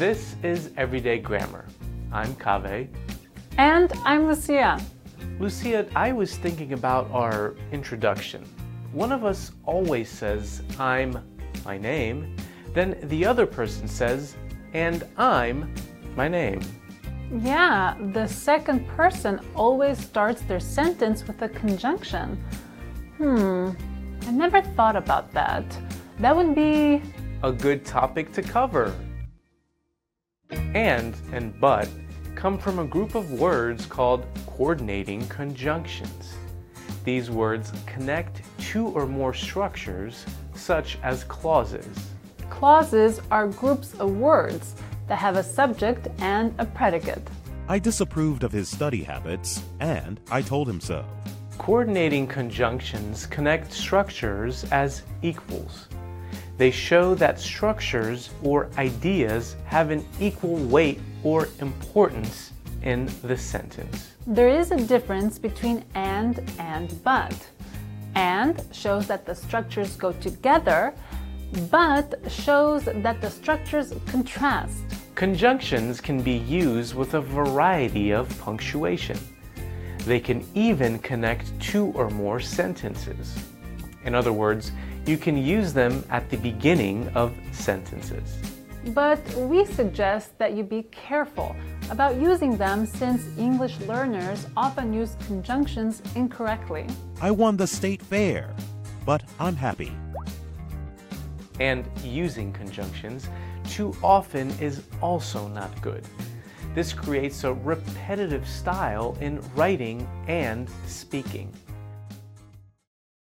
This is Everyday Grammar. I'm Kaveh. And I'm Lucia. Lucia, I was thinking about our introduction. One of us always says, I'm my name, then the other person says, and I'm my name. Yeah, the second person always starts their sentence with a conjunction. Hmm, I never thought about that. That would be a good topic to cover. And and but come from a group of words called coordinating conjunctions. These words connect two or more structures, such as clauses. Clauses are groups of words that have a subject and a predicate. I disapproved of his study habits, and I told him so. Coordinating conjunctions connect structures as equals. They show that structures or ideas have an equal weight or importance in the sentence. There is a difference between and and but. And shows that the structures go together, but shows that the structures contrast. Conjunctions can be used with a variety of punctuation. They can even connect two or more sentences. In other words, you can use them at the beginning of sentences. But we suggest that you be careful about using them since English learners often use conjunctions incorrectly. I won the state fair, but I'm happy. And using conjunctions too often is also not good. This creates a repetitive style in writing and speaking.